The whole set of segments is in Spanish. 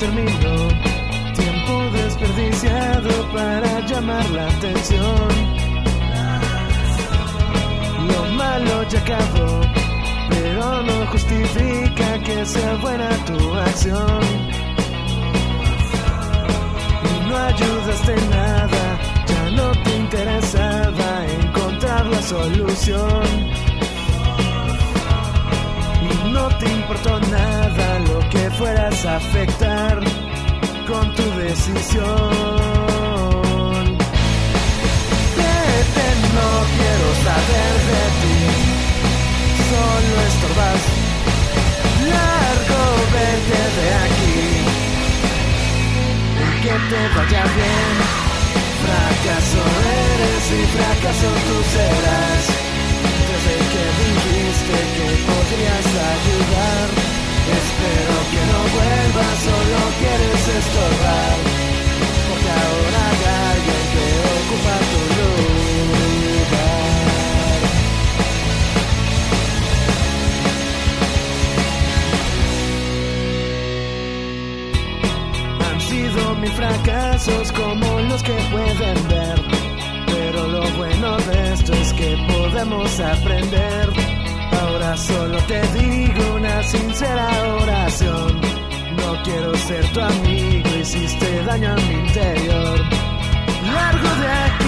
termino. Tiempo desperdiciado para llamar la atención. Lo malo ya acabó, pero no justifica que sea buena tu acción. Y no ayudaste en nada, ya no te interesaba encontrar la solución. Y no te importó nada lo que afectar con tu decisión. Vete, no quiero saber de ti, solo estorbas. Largo, vete de aquí, y que te vaya bien. Fracaso eres y fracaso tú serás. Porque ahora alguien que ocupa tu lugar. Han sido mil fracasos como los que pueden ver. Pero lo bueno de esto es que podemos aprender. Ahora solo te digo una sincera oración. No quiero ser tu amigo, daño a mi interior. Largo de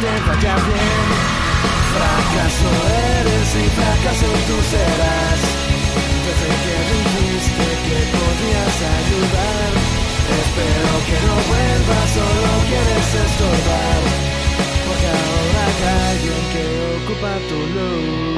te vaya bien. Fracaso eres y fracaso tú serás. Desde que dijiste que podías ayudar. Espero que no vuelvas, solo quieres estorbar. Porque ahora hay alguien que ocupa tu lugar.